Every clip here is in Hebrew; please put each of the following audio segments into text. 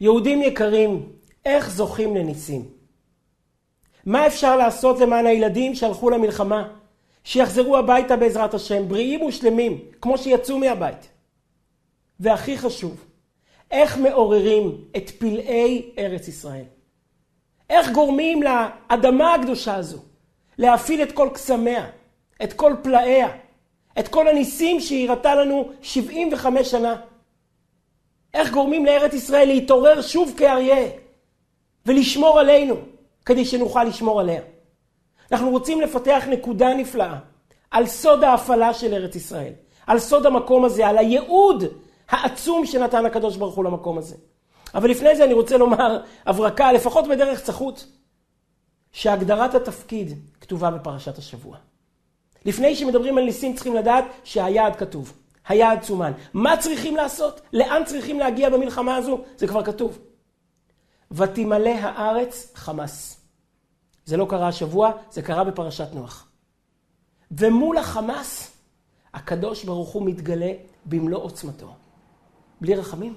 יהודים יקרים, איך זוכים לניסים? מה אפשר לעשות למען הילדים שהלכו למלחמה, שיחזרו הביתה בעזרת השם, בריאים ושלמים, כמו שיצאו מהבית? והכי חשוב, איך מעוררים את פלאי ארץ ישראל? איך גורמים לאדמה הקדושה הזו להפעיל את כל קסמיה, את כל פלאיה, את כל הניסים שהיא הראתה לנו 75 שנה? איך גורמים לארץ ישראל להתעורר שוב כאריה ולשמור עלינו, כדי שנוכל לשמור עליה. אנחנו רוצים לפתח נקודה נפלאה על סוד ההפעלה של ארץ ישראל, על סוד המקום הזה, על הייעוד העצום שנתן הקדוש ברוך הוא למקום הזה. אבל לפני זה אני רוצה לומר הברקה, לפחות בדרך צחות, שהגדרת התפקיד כתובה בפרשת השבוע. לפני שמדברים על ניסים צריכים לדעת שהיעד כתוב. היעד סומן. מה צריכים לעשות? לאן צריכים להגיע במלחמה הזו? זה כבר כתוב. ותמלא הארץ חמס. זה לא קרה השבוע, זה קרה בפרשת נוח. ומול החמאס, הקדוש ברוך הוא מתגלה במלוא עוצמתו. בלי רחמים,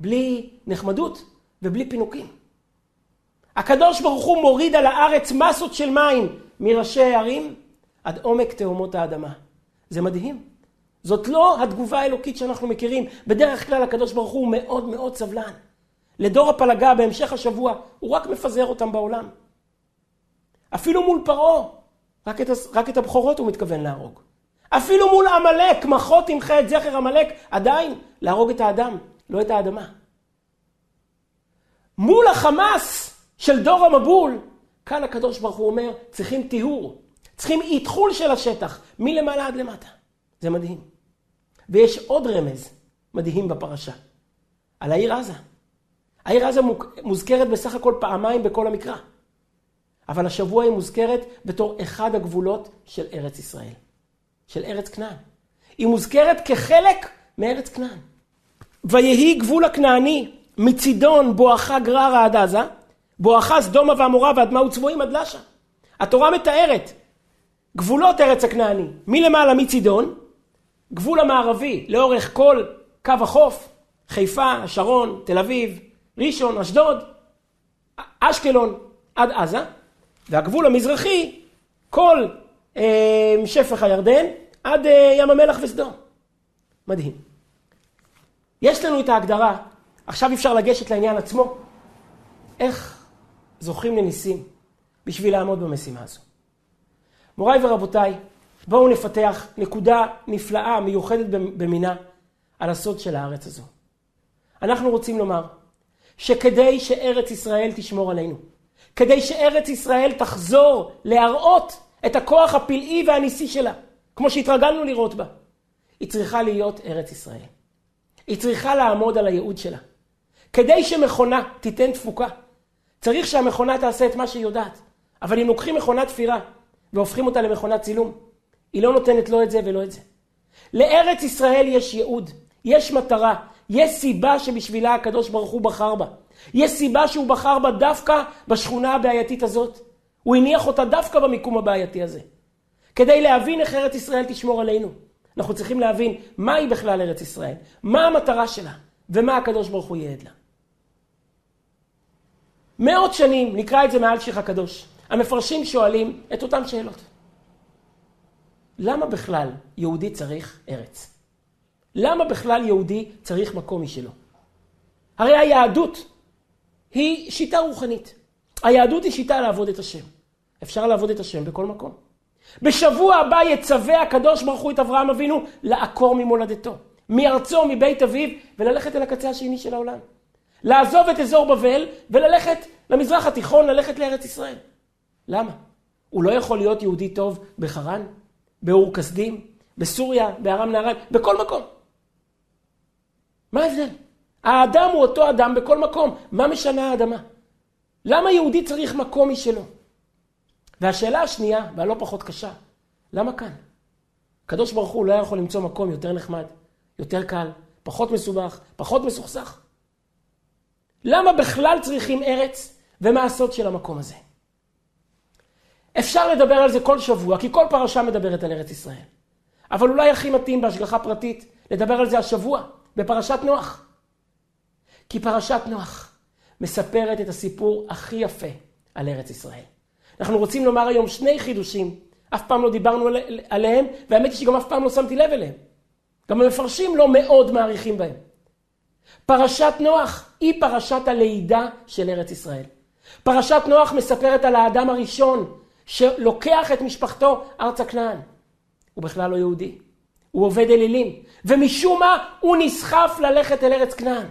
בלי נחמדות ובלי פינוקים. הקדוש ברוך הוא מוריד על הארץ מסות של מים מראשי הערים עד עומק תהומות האדמה. זה מדהים. זאת לא התגובה האלוקית שאנחנו מכירים. בדרך כלל הקדוש ברוך הוא מאוד מאוד סבלן. לדור הפלגה בהמשך השבוע, הוא רק מפזר אותם בעולם. אפילו מול פרעה, רק, רק את הבכורות הוא מתכוון להרוג. אפילו מול עמלק, מחות ימחה את זכר עמלק, עדיין להרוג את האדם, לא את האדמה. מול החמאס של דור המבול, כאן הקדוש ברוך הוא אומר, צריכים טיהור, צריכים איתחול של השטח, מלמעלה עד למטה. זה מדהים. ויש עוד רמז מדהים בפרשה, על העיר עזה. העיר עזה מוזכרת בסך הכל פעמיים בכל המקרא. אבל השבוע היא מוזכרת בתור אחד הגבולות של ארץ ישראל, של ארץ כנען. היא מוזכרת כחלק מארץ כנען. ויהי גבול הכנעני מצידון בואכה גררה עד עזה, בואכה סדומה ועמורה ואדמה וצבועים עד לשה. התורה מתארת גבולות ארץ הכנעני, מלמעלה מצידון, גבול המערבי לאורך כל קו החוף, חיפה, שרון, תל אביב, ראשון, אשדוד, אשקלון עד עזה, והגבול המזרחי, כל אה, שפך הירדן עד אה, ים המלח וסדום. מדהים. יש לנו את ההגדרה, עכשיו אפשר לגשת לעניין עצמו, איך זוכים לניסים בשביל לעמוד במשימה הזו. מוריי ורבותיי, בואו נפתח נקודה נפלאה, מיוחדת במינה, על הסוד של הארץ הזו. אנחנו רוצים לומר שכדי שארץ ישראל תשמור עלינו, כדי שארץ ישראל תחזור להראות את הכוח הפלאי והניסי שלה, כמו שהתרגלנו לראות בה, היא צריכה להיות ארץ ישראל. היא צריכה לעמוד על הייעוד שלה. כדי שמכונה תיתן תפוקה, צריך שהמכונה תעשה את מה שהיא יודעת. אבל אם לוקחים מכונת תפירה והופכים אותה למכונת צילום, היא לא נותנת לא את זה ולא את זה. לארץ ישראל יש ייעוד, יש מטרה, יש סיבה שבשבילה הקדוש ברוך הוא בחר בה. יש סיבה שהוא בחר בה דווקא בשכונה הבעייתית הזאת. הוא הניח אותה דווקא במיקום הבעייתי הזה. כדי להבין איך ארץ ישראל תשמור עלינו. אנחנו צריכים להבין מהי בכלל ארץ ישראל, מה המטרה שלה, ומה הקדוש ברוך הוא ייעד לה. מאות שנים, נקרא את זה מעל שיח הקדוש, המפרשים שואלים את אותן שאלות. למה בכלל יהודי צריך ארץ? למה בכלל יהודי צריך מקום משלו? הרי היהדות היא שיטה רוחנית. היהדות היא שיטה לעבוד את השם. אפשר לעבוד את השם בכל מקום. בשבוע הבא יצווה הקדוש ברוך הוא את אברהם אבינו לעקור ממולדתו, מארצו, מבית אביו, וללכת אל הקצה השני של העולם. לעזוב את אזור בבל וללכת למזרח התיכון, ללכת לארץ ישראל. למה? הוא לא יכול להיות יהודי טוב בחרן? באור כסדים, בסוריה, בארם נהריים, בכל מקום. מה ההבדל? האדם הוא אותו אדם בכל מקום. מה משנה האדמה? למה יהודי צריך מקום משלו? והשאלה השנייה, והלא פחות קשה, למה כאן? הקדוש ברוך הוא לא יכול למצוא מקום יותר נחמד, יותר קל, פחות מסובך, פחות מסוכסך. למה בכלל צריכים ארץ ומה הסוד של המקום הזה? אפשר לדבר על זה כל שבוע, כי כל פרשה מדברת על ארץ ישראל. אבל אולי הכי מתאים בהשגחה פרטית לדבר על זה השבוע, בפרשת נוח. כי פרשת נוח מספרת את הסיפור הכי יפה על ארץ ישראל. אנחנו רוצים לומר היום שני חידושים, אף פעם לא דיברנו עליהם, והאמת היא שגם אף פעם לא שמתי לב אליהם. גם המפרשים לא מאוד מעריכים בהם. פרשת נוח היא פרשת הלידה של ארץ ישראל. פרשת נוח מספרת על האדם הראשון שלוקח את משפחתו ארצה כנען. הוא בכלל לא יהודי, הוא עובד אלילים, ומשום מה הוא נסחף ללכת אל ארץ כנען.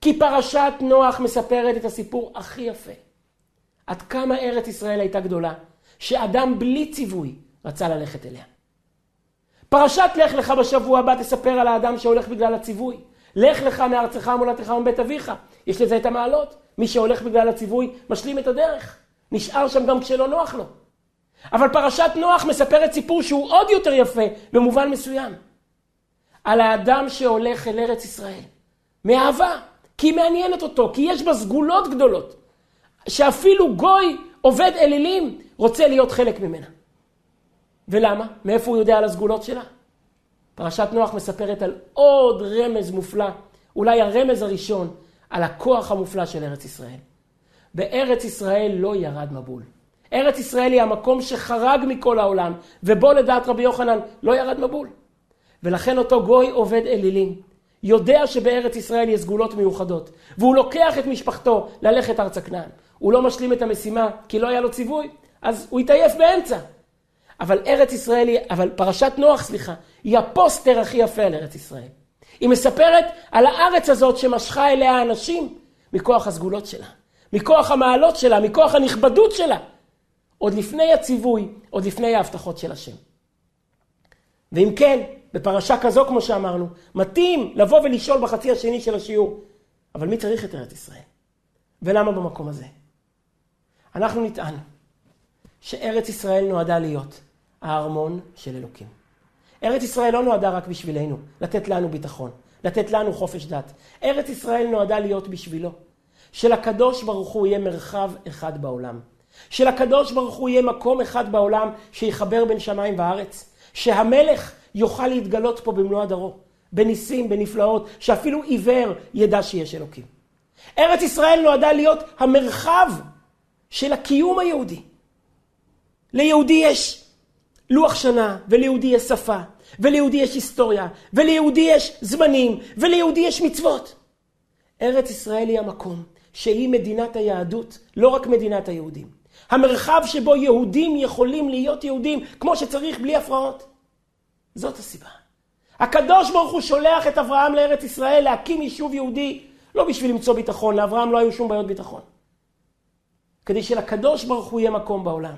כי פרשת נוח מספרת את הסיפור הכי יפה. עד כמה ארץ ישראל הייתה גדולה, שאדם בלי ציווי רצה ללכת אליה. פרשת לך לך בשבוע הבא תספר על האדם שהולך בגלל הציווי. לך לך מארצך ומולדתך ומבית אביך. יש לזה את המעלות. מי שהולך בגלל הציווי משלים את הדרך. נשאר שם גם כשלא נוח לו. אבל פרשת נוח מספרת סיפור שהוא עוד יותר יפה במובן מסוים. על האדם שהולך אל ארץ ישראל. מאהבה. כי היא מעניינת אותו, כי יש בה סגולות גדולות. שאפילו גוי עובד אלילים רוצה להיות חלק ממנה. ולמה? מאיפה הוא יודע על הסגולות שלה? פרשת נוח מספרת על עוד רמז מופלא, אולי הרמז הראשון, על הכוח המופלא של ארץ ישראל. בארץ ישראל לא ירד מבול. ארץ ישראל היא המקום שחרג מכל העולם, ובו לדעת רבי יוחנן לא ירד מבול. ולכן אותו גוי עובד אלילים. יודע שבארץ ישראל יש סגולות מיוחדות, והוא לוקח את משפחתו ללכת ארצה כנען. הוא לא משלים את המשימה כי לא היה לו ציווי, אז הוא התעייף באמצע. אבל ארץ ישראל, היא, אבל פרשת נוח, סליחה, היא הפוסטר הכי יפה על ארץ ישראל. היא מספרת על הארץ הזאת שמשכה אליה אנשים מכוח הסגולות שלה, מכוח המעלות שלה, מכוח הנכבדות שלה. עוד לפני הציווי, עוד לפני ההבטחות של השם. ואם כן, בפרשה כזו, כמו שאמרנו, מתאים לבוא ולשאול בחצי השני של השיעור, אבל מי צריך את ארץ ישראל? ולמה במקום הזה? אנחנו נטען שארץ ישראל נועדה להיות הארמון של אלוקים. ארץ ישראל לא נועדה רק בשבילנו, לתת לנו ביטחון, לתת לנו חופש דת. ארץ ישראל נועדה להיות בשבילו. שלקדוש ברוך הוא יהיה מרחב אחד בעולם. שלקדוש ברוך הוא יהיה מקום אחד בעולם שיחבר בין שמיים וארץ. שהמלך יוכל להתגלות פה במלוא הדרו. בניסים, בנפלאות, שאפילו עיוור ידע שיש אלוקים. ארץ ישראל נועדה להיות המרחב של הקיום היהודי. ליהודי יש לוח שנה, וליהודי יש שפה, וליהודי יש היסטוריה, וליהודי יש זמנים, וליהודי יש מצוות. ארץ ישראל היא המקום שהיא מדינת היהדות, לא רק מדינת היהודים. המרחב שבו יהודים יכולים להיות יהודים כמו שצריך, בלי הפרעות. זאת הסיבה. הקדוש ברוך הוא שולח את אברהם לארץ ישראל להקים יישוב יהודי, לא בשביל למצוא ביטחון, לאברהם לא היו שום בעיות ביטחון. כדי שלקדוש ברוך הוא יהיה מקום בעולם.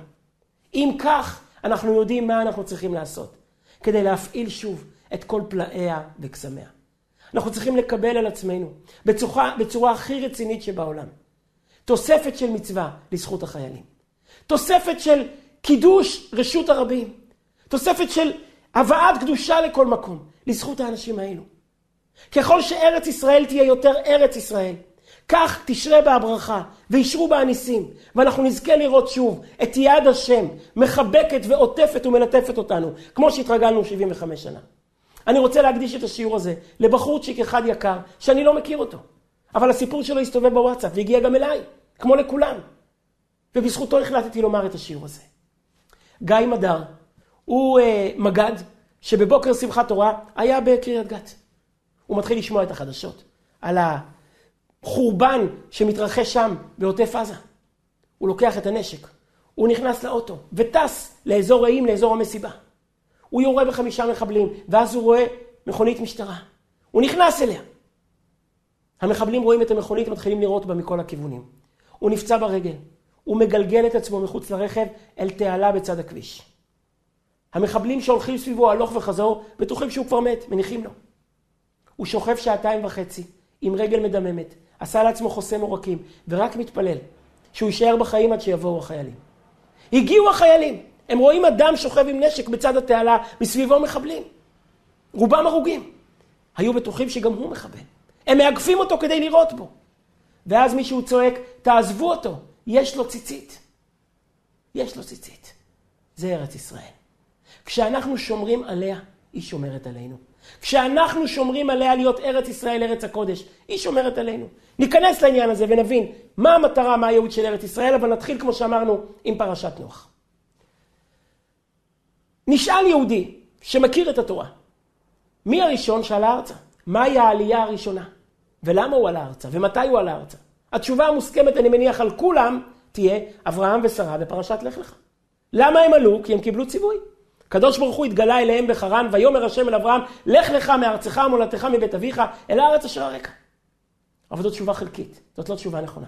אם כך, אנחנו יודעים מה אנחנו צריכים לעשות, כדי להפעיל שוב את כל פלאיה וקסמיה. אנחנו צריכים לקבל על עצמנו, בצורה, בצורה הכי רצינית שבעולם, תוספת של מצווה לזכות החיילים. תוספת של קידוש רשות הרבים. תוספת של הבאת קדושה לכל מקום, לזכות האנשים האלו. ככל שארץ ישראל תהיה יותר ארץ ישראל, כך תשרה בה הברכה, וישרו בה הניסים, ואנחנו נזכה לראות שוב את יד השם מחבקת ועוטפת ומלטפת אותנו, כמו שהתרגלנו 75 שנה. אני רוצה להקדיש את השיעור הזה לבחורצ'יק אחד יקר, שאני לא מכיר אותו, אבל הסיפור שלו הסתובב בוואטסאפ והגיע גם אליי, כמו לכולם. ובזכותו החלטתי לומר את השיעור הזה. גיא מדר הוא uh, מג"ד שבבוקר שמחת תורה היה בקריית גת. הוא מתחיל לשמוע את החדשות על החורבן שמתרחש שם בעוטף עזה. הוא לוקח את הנשק, הוא נכנס לאוטו וטס לאזור רעים, לאזור המסיבה. הוא יורה בחמישה מחבלים, ואז הוא רואה מכונית משטרה. הוא נכנס אליה. המחבלים רואים את המכונית, מתחילים לראות בה מכל הכיוונים. הוא נפצע ברגל. הוא מגלגל את עצמו מחוץ לרכב אל תעלה בצד הכביש. המחבלים שהולכים סביבו הלוך וחזור, בטוחים שהוא כבר מת, מניחים לו. הוא שוכב שעתיים וחצי, עם רגל מדממת, עשה לעצמו חוסם עורקים, ורק מתפלל שהוא יישאר בחיים עד שיבואו החיילים. הגיעו החיילים, הם רואים אדם שוכב עם נשק בצד התעלה, מסביבו מחבלים. רובם הרוגים. היו בטוחים שגם הוא מחבל. הם מאגפים אותו כדי לירות בו. ואז מישהו צועק, תעזבו אותו, יש לו ציצית. יש לו ציצית. זה ארץ ישראל. כשאנחנו שומרים עליה, היא שומרת עלינו. כשאנחנו שומרים עליה להיות ארץ ישראל, ארץ הקודש, היא שומרת עלינו. ניכנס לעניין הזה ונבין מה המטרה, מה הייעוד של ארץ ישראל, אבל נתחיל, כמו שאמרנו, עם פרשת נוח. נשאל יהודי שמכיר את התורה, מי הראשון שעלה ארצה? מהי העלייה הראשונה? ולמה הוא עלה ארצה? ומתי הוא עלה ארצה? התשובה המוסכמת, אני מניח, על כולם, תהיה אברהם ושרה בפרשת לך לך. למה הם עלו? כי הם קיבלו ציווי. הקדוש ברוך הוא התגלה אליהם בחרן, ויאמר השם אל אברהם, לך לך מארצך ומולדתך מבית אביך, אל הארץ אשר הרקע. אבל זו תשובה חלקית, זאת לא תשובה נכונה.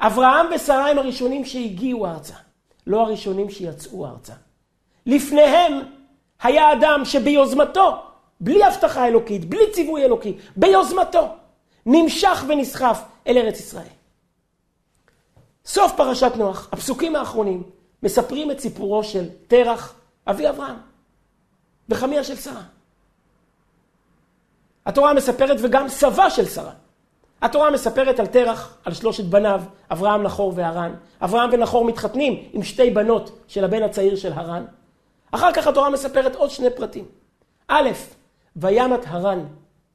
אברהם ושרה הם הראשונים שהגיעו ארצה, לא הראשונים שיצאו ארצה. לפניהם היה אדם שביוזמתו, בלי הבטחה אלוקית, בלי ציווי אלוקי, ביוזמתו, נמשך ונסחף אל ארץ ישראל. סוף פרשת נוח, הפסוקים האחרונים, מספרים את סיפורו של תרח, אבי אברהם, וחמיה של שרה. התורה מספרת, וגם סבה של שרה. התורה מספרת על תרח, על שלושת בניו, אברהם, נחור והרן. אברהם ונחור מתחתנים עם שתי בנות של הבן הצעיר של הרן. אחר כך התורה מספרת עוד שני פרטים. א', וימת הרן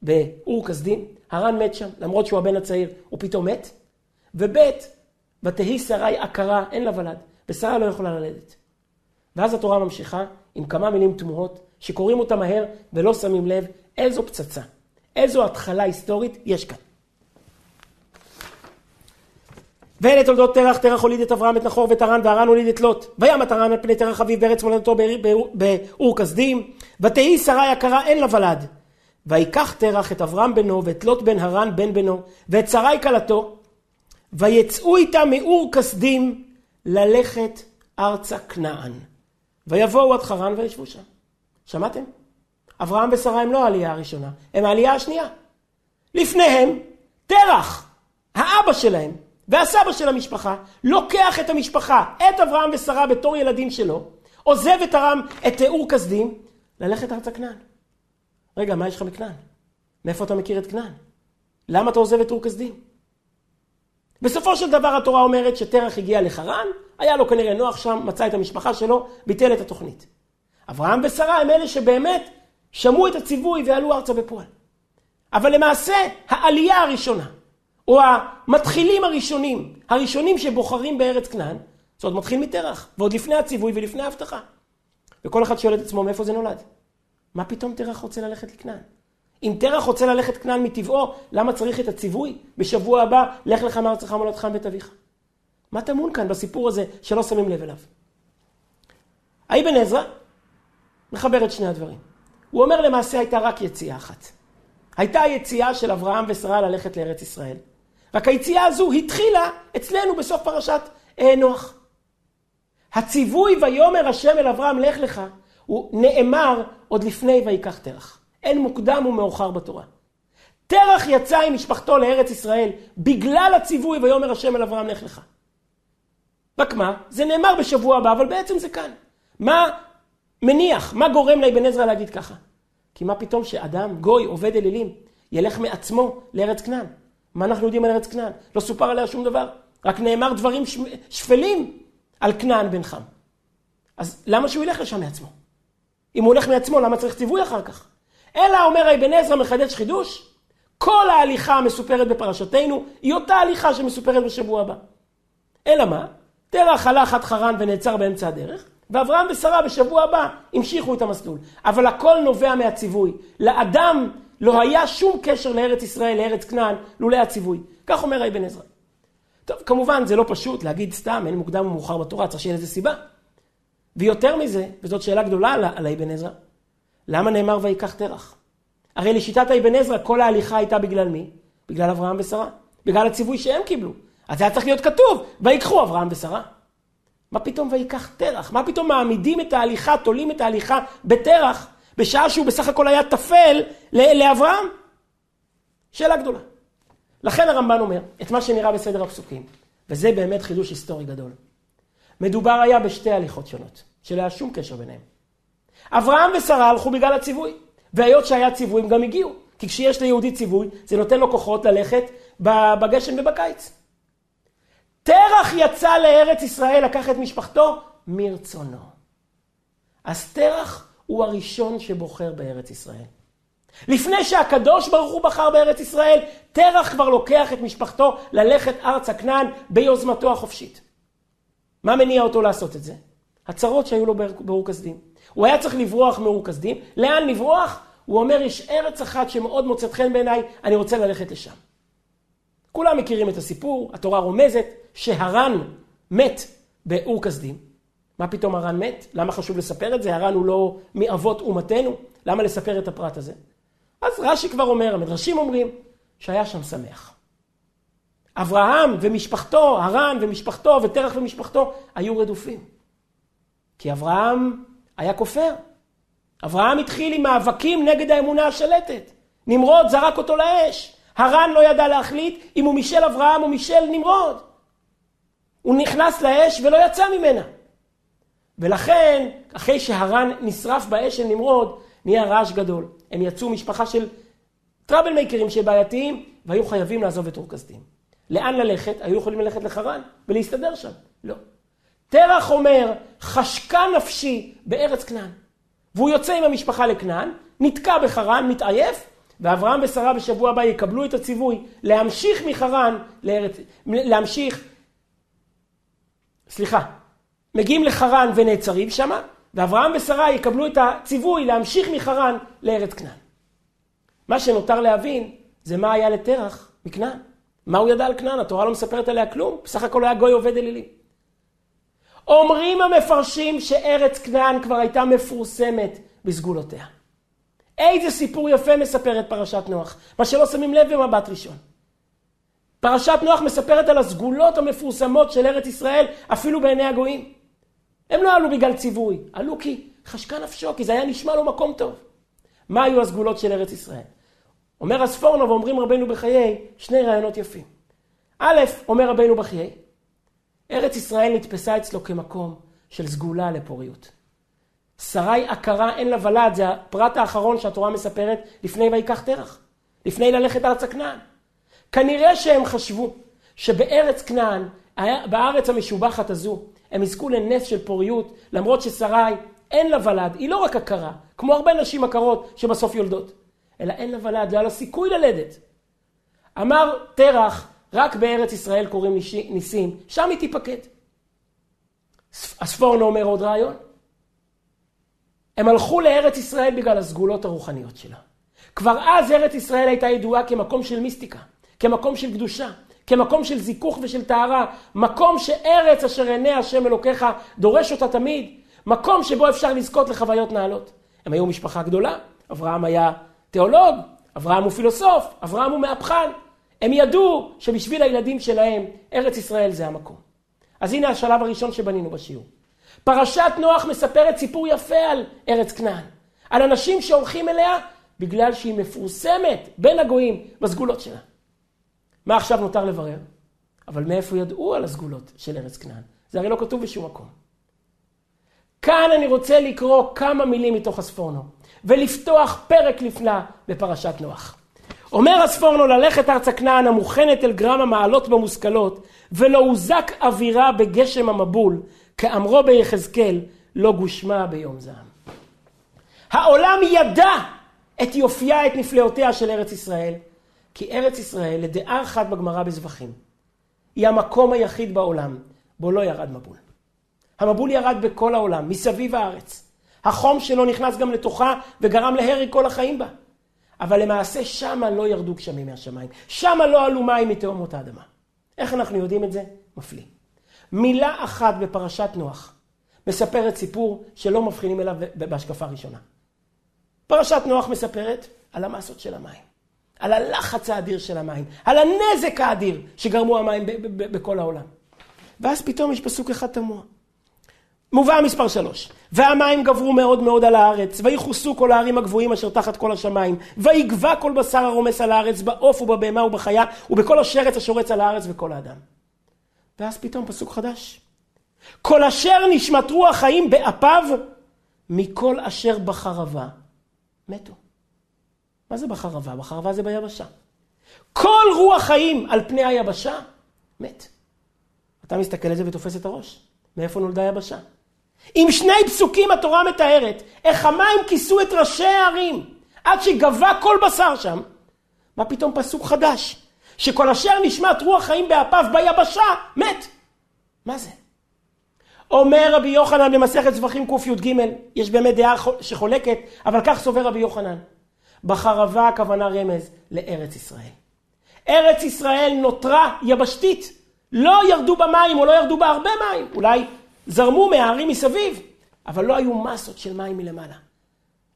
באור כסדים, הרן מת שם, למרות שהוא הבן הצעיר, הוא פתאום מת. וב', ותהי שרי עקרה, אין לה ולד, ושרה לא יכולה ללדת. ואז התורה ממשיכה עם כמה מילים תמוהות, שקוראים אותה מהר ולא שמים לב איזו פצצה, איזו התחלה היסטורית יש כאן. ואלה תולדות תרח, תרח הוליד את אברהם, את נחור ואת הרן, והרן הוליד את לוט. וימת הרן על פני תרח אביו בארץ מולדתו באור כסדים, ותהי שרה יקרה אין לה ולד. ויקח תרח את אברהם בנו, ואת לוט בן הרן בן בנו, ואת שרי כלתו, ויצאו איתה מאור כסדים ללכת ארצה כנען. ויבואו עד חרן וישבו שם. שמעתם? אברהם ושרה הם לא העלייה הראשונה, הם העלייה השנייה. לפניהם, תרח, האבא שלהם, והסבא של המשפחה לוקח את המשפחה, את אברהם ושרה בתור ילדים שלו, עוזב את ארם, את אור כסדים, ללכת ארצה כנען. רגע, מה יש לך בכנען? מאיפה אתה מכיר את כנען? למה אתה עוזב את אור כסדים? בסופו של דבר התורה אומרת שתרח הגיע לחרן, היה לו כנראה נוח שם, מצא את המשפחה שלו, ביטל את התוכנית. אברהם ושרה הם אלה שבאמת שמעו את הציווי ועלו ארצה בפועל. אבל למעשה, העלייה הראשונה, או המתחילים הראשונים, הראשונים שבוחרים בארץ כנען, זה עוד מתחיל מתרח, ועוד לפני הציווי ולפני ההבטחה. וכל אחד שואל את עצמו מאיפה זה נולד. מה פתאום תרח רוצה ללכת לכנען? אם תרח רוצה ללכת כנען מטבעו, למה צריך את הציווי? בשבוע הבא, לך לך מארצך מולדתך מבית אביך. מה טמון כאן בסיפור הזה שלא שמים לב אליו? האבן עזרא מחבר את שני הדברים. הוא אומר למעשה הייתה רק יציאה אחת. הייתה היציאה של אברהם ושרה ללכת לארץ ישראל. רק היציאה הזו התחילה אצלנו בסוף פרשת אה, נוח. הציווי ויאמר השם אל אברהם לך לך, הוא נאמר עוד לפני ויקח תרח. אין מוקדם ומאוחר בתורה. תרח יצא עם משפחתו לארץ ישראל בגלל הציווי ויאמר השם אל אברהם לך לך. רק מה? זה נאמר בשבוע הבא, אבל בעצם זה כאן. מה מניח, מה גורם לאבן עזרא להגיד ככה? כי מה פתאום שאדם, גוי, עובד אלילים, ילך מעצמו לארץ כנען? מה אנחנו יודעים על ארץ כנען? לא סופר עליה שום דבר. רק נאמר דברים שפלים על כנען בן חם. אז למה שהוא ילך לשם מעצמו? אם הוא הולך מעצמו, למה צריך ציווי אחר כך? אלא אומר אבן עזרא מחדש חידוש, כל ההליכה המסופרת בפרשתנו היא אותה הליכה שמסופרת בשבוע הבא. אלא מה? תרח הלך עד חרן ונעצר באמצע הדרך, ואברהם ושרה בשבוע הבא המשיכו את המסלול. אבל הכל נובע מהציווי. לאדם לא היה שום קשר לארץ ישראל, לארץ כנען, לולא הציווי. כך אומר אבן עזרא. טוב, כמובן זה לא פשוט להגיד סתם, אין מוקדם ומאוחר בתורה, צריך שיהיה לזה סיבה. ויותר מזה, וזאת שאלה גדולה על אבן עזרא, למה נאמר ויקח תרח? הרי לשיטת אבן עזרא כל ההליכה הייתה בגלל מי? בגלל אברהם ושרה. בגלל הציווי שהם קיבלו. אז היה צריך להיות כתוב, ויקחו אברהם ושרה. מה פתאום ויקח תרח? מה פתאום מעמידים את ההליכה, תולים את ההליכה בתרח, בשעה שהוא בסך הכל היה טפל לאברהם? שאלה גדולה. לכן הרמב"ן אומר את מה שנראה בסדר הפסוקים, וזה באמת חידוש היסטורי גדול. מדובר היה בשתי הליכות שונות, שלא היה שום קשר ביניהם. אברהם ושרה הלכו בגלל הציווי, והיות שהיה ציווי הם גם הגיעו, כי כשיש ליהודי ציווי זה נותן לו כוחות ללכת בגשם ובקיץ. תרח יצא לארץ ישראל, לקח את משפחתו מרצונו. אז תרח הוא הראשון שבוחר בארץ ישראל. לפני שהקדוש ברוך הוא בחר בארץ ישראל, תרח כבר לוקח את משפחתו ללכת ארצה כנען ביוזמתו החופשית. מה מניע אותו לעשות את זה? הצרות שהיו לו באור כסדים. הוא היה צריך לברוח מאור כסדים. לאן לברוח? הוא אומר, יש ארץ אחת שמאוד מוצאת חן בעיניי, אני רוצה ללכת לשם. כולם מכירים את הסיפור, התורה רומזת שהרן מת באור כסדים. מה פתאום הרן מת? למה חשוב לספר את זה? הרן הוא לא מאבות אומתנו, למה לספר את הפרט הזה? אז רש"י כבר אומר, המדרשים אומרים, שהיה שם שמח. אברהם ומשפחתו, הרן ומשפחתו ותרח ומשפחתו היו רדופים. כי אברהם היה כופר. אברהם התחיל עם מאבקים נגד האמונה השלטת. נמרוד זרק אותו לאש. הרן לא ידע להחליט אם הוא משל אברהם או משל נמרוד. הוא נכנס לאש ולא יצא ממנה. ולכן, אחרי שהרן נשרף באש של נמרוד, נהיה רעש גדול. הם יצאו משפחה של טראבל מייקרים שבעייתיים, והיו חייבים לעזוב את אור. לאן ללכת? היו יכולים ללכת לחרן ולהסתדר שם. לא. תרח אומר, חשקה נפשי בארץ כנען. והוא יוצא עם המשפחה לכנען, נתקע בחרן, מתעייף, ואברהם ושרה בשבוע הבא יקבלו את הציווי להמשיך מחרן לארץ, להמשיך, סליחה, מגיעים לחרן ונעצרים שמה, ואברהם ושרה יקבלו את הציווי להמשיך מחרן לארץ כנען. מה שנותר להבין זה מה היה לתרח מכנען. מה הוא ידע על כנען? התורה לא מספרת עליה כלום, בסך הכל היה גוי עובד אלילים. אומרים המפרשים שארץ כנען כבר הייתה מפורסמת בסגולותיה. איזה סיפור יפה מספרת פרשת נוח, מה שלא שמים לב במבט ראשון. פרשת נוח מספרת על הסגולות המפורסמות של ארץ ישראל, אפילו בעיני הגויים. הם לא עלו בגלל ציווי, עלו כי חשקה נפשו, כי זה היה נשמע לו מקום טוב. מה היו הסגולות של ארץ ישראל? אומר הספורנו ואומרים רבנו בחיי שני רעיונות יפים. א', אומר רבנו בחיי, ארץ ישראל נתפסה אצלו כמקום של סגולה לפוריות. שרי עקרה אין לה ולד, זה הפרט האחרון שהתורה מספרת לפני ויקח תרח, לפני ללכת ארצה כנען. כנראה שהם חשבו שבארץ כנען, בארץ המשובחת הזו, הם יזכו לנס של פוריות, למרות ששרי אין לה ולד, היא לא רק עקרה, כמו הרבה נשים עקרות שבסוף יולדות, אלא אין לה ולד, לא היה לה סיכוי ללדת. אמר תרח, רק בארץ ישראל קורים ניסים, שם היא תיפקד. הספורנו אומר עוד רעיון. הם הלכו לארץ ישראל בגלל הסגולות הרוחניות שלה. כבר אז ארץ ישראל הייתה ידועה כמקום של מיסטיקה, כמקום של קדושה, כמקום של זיכוך ושל טהרה, מקום שארץ אשר עיני השם אלוקיך דורש אותה תמיד, מקום שבו אפשר לזכות לחוויות נעלות. הם היו משפחה גדולה, אברהם היה תיאולוג, אברהם הוא פילוסוף, אברהם הוא מהפכן, הם ידעו שבשביל הילדים שלהם, ארץ ישראל זה המקום. אז הנה השלב הראשון שבנינו בשיעור. פרשת נוח מספרת סיפור יפה על ארץ כנען. על אנשים שהולכים אליה בגלל שהיא מפורסמת בין הגויים בסגולות שלה. מה עכשיו נותר לברר? אבל מאיפה ידעו על הסגולות של ארץ כנען? זה הרי לא כתוב בשום מקום. כאן אני רוצה לקרוא כמה מילים מתוך הספורנו, ולפתוח פרק נפלא בפרשת נוח. אומר הספורנו ללכת ארצה כנען המוכנת אל גרם המעלות במושכלות, ולא הוזק אווירה בגשם המבול, כאמרו ביחזקאל, לא גושמה ביום זעם. העולם ידע את יופייה, את נפלאותיה של ארץ ישראל, כי ארץ ישראל, לדעה אחת בגמרא בזבחים, היא המקום היחיד בעולם בו לא ירד מבול. המבול ירד בכל העולם, מסביב הארץ. החום שלו נכנס גם לתוכה וגרם להרג כל החיים בה. אבל למעשה שמה לא ירדו גשמים מהשמיים. שמה לא עלו מים מתהומות האדמה. איך אנחנו יודעים את זה? מפליא. מילה אחת בפרשת נוח מספרת סיפור שלא מבחינים אליו בהשקפה ראשונה. פרשת נוח מספרת על המסות של המים, על הלחץ האדיר של המים, על הנזק האדיר שגרמו המים בכל העולם. ואז פתאום יש פסוק אחד תמוה. מובא מספר שלוש. והמים גברו מאוד מאוד על הארץ, ויחוסו כל הערים הגבוהים אשר תחת כל השמיים, ויגבע כל בשר הרומס על הארץ, בעוף ובבהמה ובחיה, ובכל השרץ השורץ על הארץ וכל האדם. ואז פתאום פסוק חדש. כל אשר נשמת רוח חיים באפיו, מכל אשר בחרבה, מתו. מה זה בחרבה? בחרבה זה ביבשה. כל רוח חיים על פני היבשה, מת. אתה מסתכל על זה ותופס את הראש. מאיפה נולדה יבשה? עם שני פסוקים התורה מתארת איך המים כיסו את ראשי הערים עד שגבה כל בשר שם. מה פתאום פסוק חדש? שכל אשר נשמעת רוח חיים באפיו ביבשה, מת. מה זה? אומר רבי יוחנן במסכת זבחים קי"ג, יש באמת דעה שחולקת, אבל כך סובר רבי יוחנן. בחרבה הכוונה רמז לארץ ישראל. ארץ ישראל נותרה יבשתית. לא ירדו במים או לא ירדו בה הרבה מים. אולי זרמו מהערים מסביב, אבל לא היו מסות של מים מלמעלה.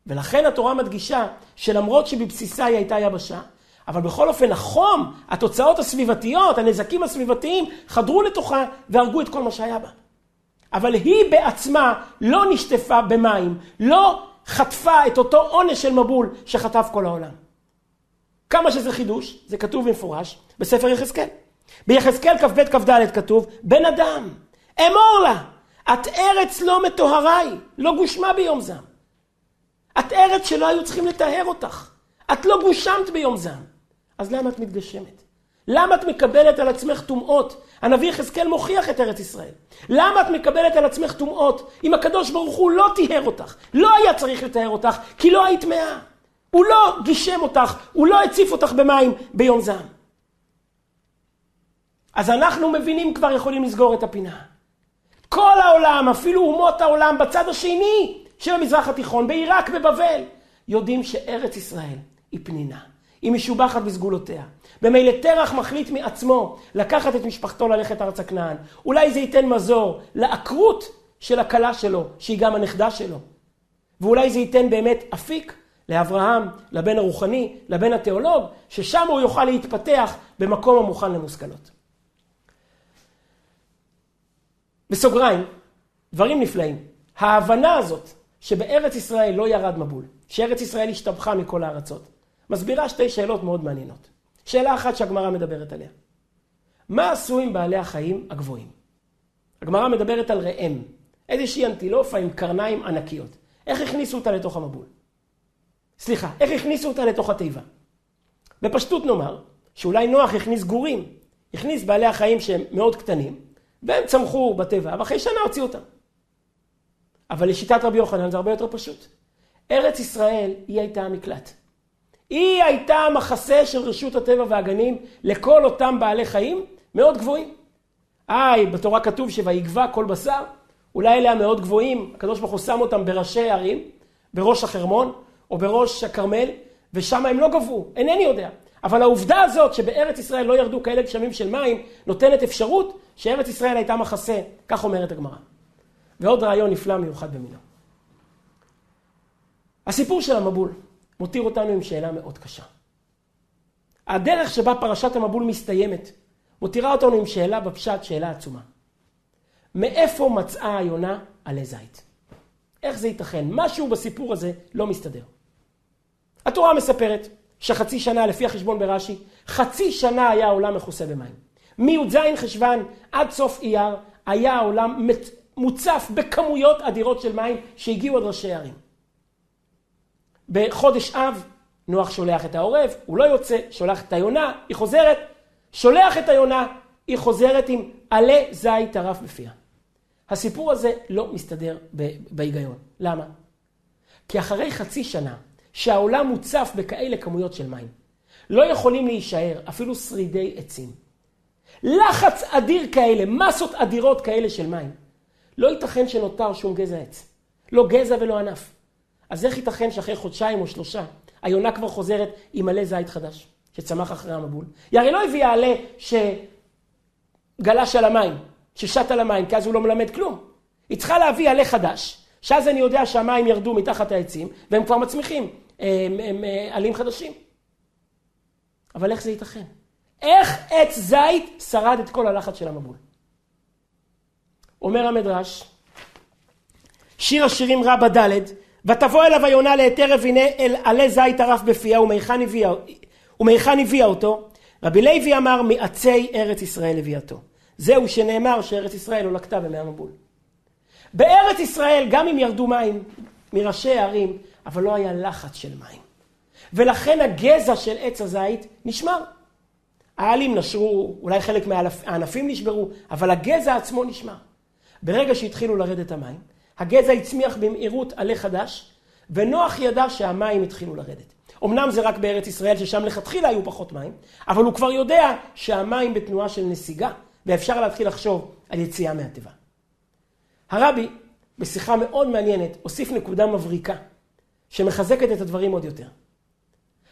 ולכן התורה מדגישה שלמרות שבבסיסה היא הייתה יבשה, אבל בכל אופן החום, התוצאות הסביבתיות, הנזקים הסביבתיים, חדרו לתוכה והרגו את כל מה שהיה בה. אבל היא בעצמה לא נשטפה במים, לא חטפה את אותו עונש של מבול שחטף כל העולם. כמה שזה חידוש, זה כתוב במפורש בספר יחזקאל. ביחזקאל כ"ב כ"ד כתוב, בן אדם, אמור לה, את ארץ לא מטוהרה היא, לא גושמה ביום זעם. את ארץ שלא היו צריכים לטהר אותך. את לא גושמת ביום זעם. אז למה את מתגשמת? למה את מקבלת על עצמך טומאות? הנביא יחזקאל מוכיח את ארץ ישראל. למה את מקבלת על עצמך טומאות אם הקדוש ברוך הוא לא טיהר אותך? לא היה צריך לטהר אותך כי לא היית טמאה. הוא לא גישם אותך, הוא לא הציף אותך במים ביום זעם. אז אנחנו מבינים כבר יכולים לסגור את הפינה. כל העולם, אפילו אומות העולם בצד השני של המזרח התיכון, בעיראק, בבבל, יודעים שארץ ישראל היא פנינה. היא משובחת בסגולותיה. במילא תרח מחליט מעצמו לקחת את משפחתו ללכת ארצה כנען. אולי זה ייתן מזור לעקרות של הכלה שלו, שהיא גם הנכדה שלו. ואולי זה ייתן באמת אפיק לאברהם, לבן הרוחני, לבן התיאולוג, ששם הוא יוכל להתפתח במקום המוכן למושכלות. בסוגריים, דברים נפלאים. ההבנה הזאת שבארץ ישראל לא ירד מבול, שארץ ישראל השתבחה מכל הארצות, מסבירה שתי שאלות מאוד מעניינות. שאלה אחת שהגמרא מדברת עליה. מה עשו עם בעלי החיים הגבוהים? הגמרא מדברת על ראם, איזושהי אנטילופה עם קרניים ענקיות. איך הכניסו אותה לתוך המבול? סליחה, איך הכניסו אותה לתוך התיבה? בפשטות נאמר, שאולי נוח הכניס גורים, הכניס בעלי החיים שהם מאוד קטנים, והם צמחו בטבע, ואחרי שנה הוציאו אותם. אבל לשיטת רבי יוחנן זה הרבה יותר פשוט. ארץ ישראל היא הייתה המקלט. היא הייתה המחסה של רשות הטבע והגנים לכל אותם בעלי חיים מאוד גבוהים. איי, בתורה כתוב שויגבה כל בשר, אולי אלה המאוד גבוהים, הקדוש ברוך הוא שם אותם בראשי הערים, בראש החרמון או בראש הכרמל, ושם הם לא גבו, אינני יודע. אבל העובדה הזאת שבארץ ישראל לא ירדו כאלה גשמים של מים, נותנת אפשרות שארץ ישראל הייתה מחסה, כך אומרת הגמרא. ועוד רעיון נפלא מיוחד במינו. הסיפור של המבול מותיר אותנו עם שאלה מאוד קשה. הדרך שבה פרשת המבול מסתיימת, מותירה אותנו עם שאלה בפשט, שאלה עצומה. מאיפה מצאה היונה עלי זית? איך זה ייתכן? משהו בסיפור הזה לא מסתדר. התורה מספרת שחצי שנה, לפי החשבון ברש"י, חצי שנה היה העולם מכוסה במים. מי"ז חשוון עד סוף אייר היה העולם מוצף בכמויות אדירות של מים שהגיעו עד ראשי ערים. בחודש אב נוח שולח את העורב, הוא לא יוצא, שולח את היונה, היא חוזרת, שולח את היונה, היא חוזרת עם עלה זית טרף בפיה. הסיפור הזה לא מסתדר בהיגיון. למה? כי אחרי חצי שנה שהעולם מוצף בכאלה כמויות של מים, לא יכולים להישאר אפילו שרידי עצים. לחץ אדיר כאלה, מסות אדירות כאלה של מים. לא ייתכן שנותר שום גזע עץ. לא גזע ולא ענף. אז איך ייתכן שאחרי חודשיים או שלושה, היונה כבר חוזרת עם עלה זית חדש, שצמח אחרי המבול? היא הרי לא הביאה עלה שגלש על המים, ששט על המים, כי אז הוא לא מלמד כלום. היא צריכה להביא עלה חדש, שאז אני יודע שהמים ירדו מתחת העצים, והם כבר מצמיחים הם, הם, אה, עלים חדשים. אבל איך זה ייתכן? איך עץ זית שרד את כל הלחץ של המבול? אומר המדרש, שיר השירים רבה ד' ותבוא אליו היונה להיתר והנה אל עלה זית טרף בפיה ומהיכן הביאה אותו. רבי לוי אמר מעצי ארץ ישראל הביאתו. זהו שנאמר שארץ ישראל לקטה במי המבול. בארץ ישראל גם אם ירדו מים מראשי הערים אבל לא היה לחץ של מים. ולכן הגזע של עץ הזית נשמר. העלים נשרו, אולי חלק מהענפים נשברו, אבל הגזע עצמו נשמר. ברגע שהתחילו לרדת המים, הגזע הצמיח במהירות עלה חדש, ונוח ידע שהמים התחילו לרדת. אמנם זה רק בארץ ישראל, ששם לכתחילה היו פחות מים, אבל הוא כבר יודע שהמים בתנועה של נסיגה, ואפשר להתחיל לחשוב על יציאה מהתיבה. הרבי, בשיחה מאוד מעניינת, הוסיף נקודה מבריקה, שמחזקת את הדברים עוד יותר.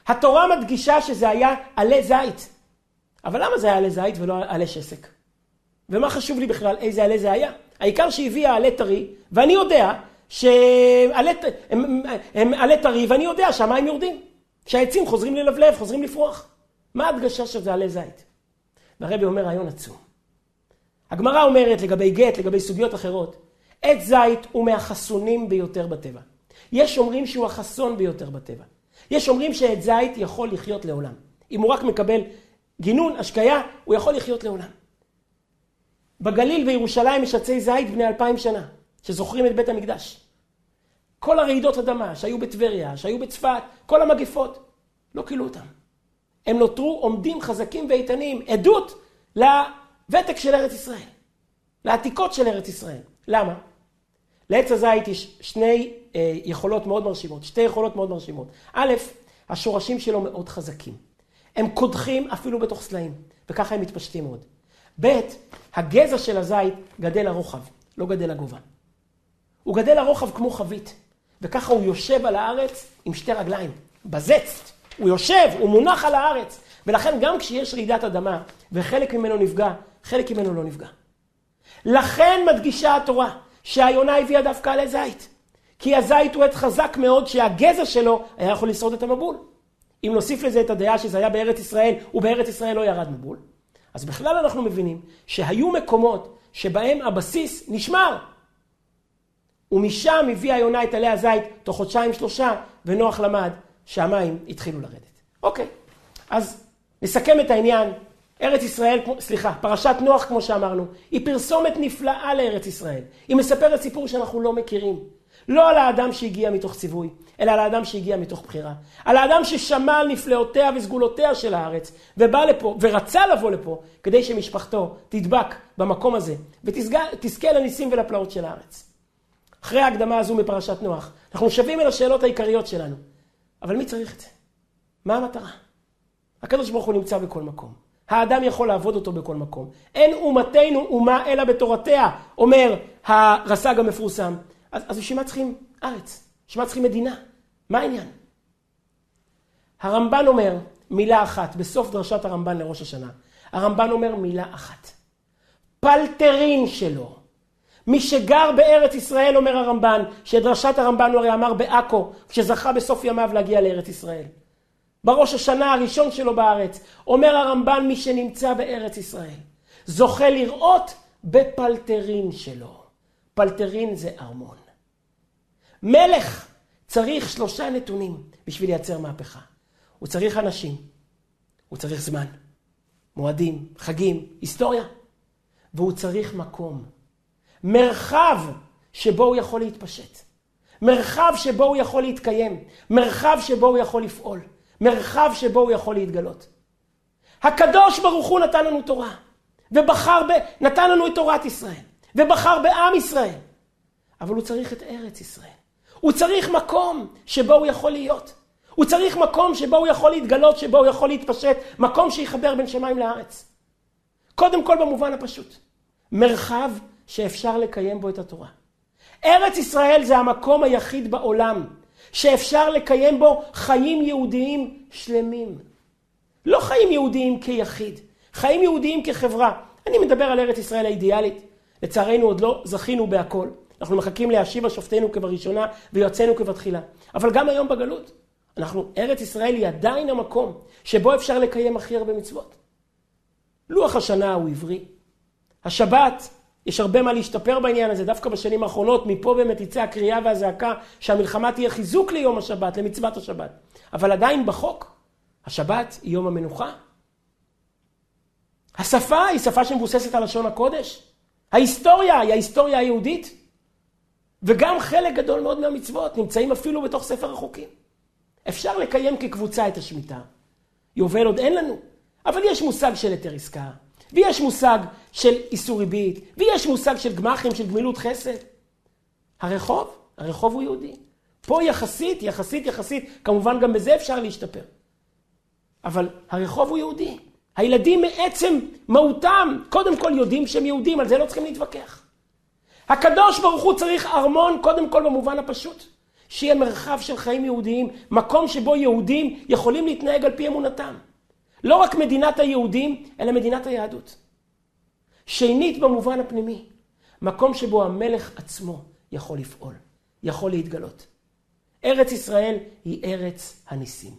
התורה מדגישה שזה היה עלה זית. אבל למה זה היה עלה זית ולא עלה שסק? ומה חשוב לי בכלל איזה עלה זה היה? העיקר שהביאה עלה טרי, ואני יודע שהם עלה טרי, ואני יודע שהמים יורדים. שהעצים חוזרים ללבלב, חוזרים לפרוח. מה ההדגשה שזה עלה זית? והרבי אומר רעיון עצום. הגמרא אומרת לגבי גט, לגבי סוגיות אחרות, עץ זית הוא מהחסונים ביותר בטבע. יש אומרים שהוא החסון ביותר בטבע. יש אומרים שעץ זית יכול לחיות לעולם. אם הוא רק מקבל גינון, השקיה, הוא יכול לחיות לעולם. בגליל וירושלים יש עצי זית בני אלפיים שנה, שזוכרים את בית המקדש. כל הרעידות אדמה שהיו בטבריה, שהיו בצפת, כל המגפות, לא כילו אותם. הם נותרו עומדים חזקים ואיתנים, עדות לוותק של ארץ ישראל, לעתיקות של ארץ ישראל. למה? לעץ הזית יש שני אה, יכולות מאוד מרשימות, שתי יכולות מאוד מרשימות. א', השורשים שלו מאוד חזקים. הם קודחים אפילו בתוך סלעים, וככה הם מתפשטים מאוד. ב', הגזע של הזית גדל לרוחב, לא גדל לגובה. הוא גדל לרוחב כמו חבית, וככה הוא יושב על הארץ עם שתי רגליים, בזצת. הוא יושב, הוא מונח על הארץ. ולכן גם כשיש רעידת אדמה, וחלק ממנו נפגע, חלק ממנו לא נפגע. לכן מדגישה התורה שהיונה הביאה דווקא עלי זית. כי הזית הוא עץ חזק מאוד שהגזע שלו היה יכול לשרוד את המבול. אם נוסיף לזה את הדעה שזה היה בארץ ישראל, ובארץ ישראל לא ירד מבול, אז בכלל אנחנו מבינים שהיו מקומות שבהם הבסיס נשמר. ומשם הביאה יונה את עלי הזית תוך חודשיים שלושה, ונוח למד שהמים התחילו לרדת. אוקיי, אז נסכם את העניין. ארץ ישראל, סליחה, פרשת נוח כמו שאמרנו, היא פרסומת נפלאה לארץ ישראל. היא מספרת סיפור שאנחנו לא מכירים. לא על האדם שהגיע מתוך ציווי, אלא על האדם שהגיע מתוך בחירה. על האדם ששמע על נפלאותיה וסגולותיה של הארץ, ובא לפה, ורצה לבוא לפה, כדי שמשפחתו תדבק במקום הזה, ותזכה לניסים ולפלאות של הארץ. אחרי ההקדמה הזו מפרשת נוח, אנחנו שבים אל השאלות העיקריות שלנו. אבל מי צריך את זה? מה המטרה? הקדוש ברוך הוא נמצא בכל מקום. האדם יכול לעבוד אותו בכל מקום. אין אומתנו אומה אלא בתורתיה, אומר הרס"ג המפורסם. אז, אז בשביל מה צריכים ארץ? בשביל מה צריכים מדינה? מה העניין? הרמב"ן אומר מילה אחת, בסוף דרשת הרמב"ן לראש השנה. הרמב"ן אומר מילה אחת. פלטרין שלו. מי שגר בארץ ישראל, אומר הרמב"ן, שדרשת הרמב"ן הוא הרי אמר בעכו, כשזכה בסוף ימיו להגיע לארץ ישראל. בראש השנה הראשון שלו בארץ, אומר הרמב"ן, מי שנמצא בארץ ישראל, זוכה לראות בפלטרין שלו. פלטרין זה ארמון. מלך צריך שלושה נתונים בשביל לייצר מהפכה. הוא צריך אנשים, הוא צריך זמן, מועדים, חגים, היסטוריה, והוא צריך מקום. מרחב שבו הוא יכול להתפשט. מרחב שבו הוא יכול להתקיים. מרחב שבו הוא יכול לפעול. מרחב שבו הוא יכול להתגלות. הקדוש ברוך הוא נתן לנו תורה, ובחר ב... נתן לנו את תורת ישראל, ובחר בעם ישראל. אבל הוא צריך את ארץ ישראל. הוא צריך מקום שבו הוא יכול להיות. הוא צריך מקום שבו הוא יכול להתגלות, שבו הוא יכול להתפשט, מקום שיחבר בין שמיים לארץ. קודם כל במובן הפשוט, מרחב שאפשר לקיים בו את התורה. ארץ ישראל זה המקום היחיד בעולם שאפשר לקיים בו חיים יהודיים שלמים. לא חיים יהודיים כיחיד, חיים יהודיים כחברה. אני מדבר על ארץ ישראל האידיאלית. לצערנו עוד לא זכינו בהכל. אנחנו מחכים להשיב שופטינו כבראשונה ויועצינו כבתחילה. אבל גם היום בגלות, אנחנו, ארץ ישראל היא עדיין המקום שבו אפשר לקיים הכי הרבה מצוות. לוח השנה הוא עברי. השבת יש הרבה מה להשתפר בעניין הזה, דווקא בשנים האחרונות, מפה באמת יצא הקריאה והזעקה שהמלחמה תהיה חיזוק ליום השבת, למצוות השבת. אבל עדיין בחוק, השבת היא יום המנוחה. השפה היא שפה שמבוססת על לשון הקודש. ההיסטוריה היא ההיסטוריה היהודית. וגם חלק גדול מאוד מהמצוות נמצאים אפילו בתוך ספר החוקים. אפשר לקיים כקבוצה את השמיטה. יובל עוד אין לנו, אבל יש מושג של היתר עסקה. ויש מושג של איסור ריבית, ויש מושג של גמחים, של גמילות חסד. הרחוב, הרחוב הוא יהודי. פה יחסית, יחסית, יחסית, כמובן גם בזה אפשר להשתפר. אבל הרחוב הוא יהודי. הילדים מעצם מהותם, קודם כל יודעים שהם יהודים, על זה לא צריכים להתווכח. הקדוש ברוך הוא צריך ארמון, קודם כל במובן הפשוט. שיהיה מרחב של חיים יהודיים, מקום שבו יהודים יכולים להתנהג על פי אמונתם. לא רק מדינת היהודים, אלא מדינת היהדות. שנית במובן הפנימי, מקום שבו המלך עצמו יכול לפעול, יכול להתגלות. ארץ ישראל היא ארץ הניסים.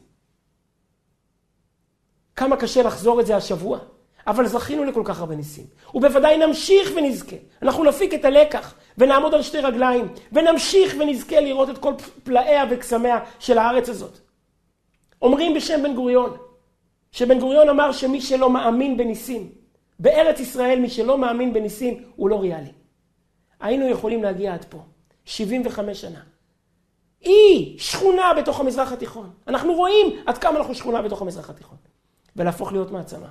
כמה קשה לחזור את זה השבוע, אבל זכינו לכל כך הרבה ניסים. ובוודאי נמשיך ונזכה. אנחנו נפיק את הלקח ונעמוד על שתי רגליים, ונמשיך ונזכה לראות את כל פלאיה וקסמיה של הארץ הזאת. אומרים בשם בן גוריון, שבן גוריון אמר שמי שלא מאמין בניסים, בארץ ישראל מי שלא מאמין בניסים הוא לא ריאלי. היינו יכולים להגיע עד פה, 75 שנה. אי שכונה בתוך המזרח התיכון. אנחנו רואים עד כמה אנחנו שכונה בתוך המזרח התיכון. ולהפוך להיות מעצמה.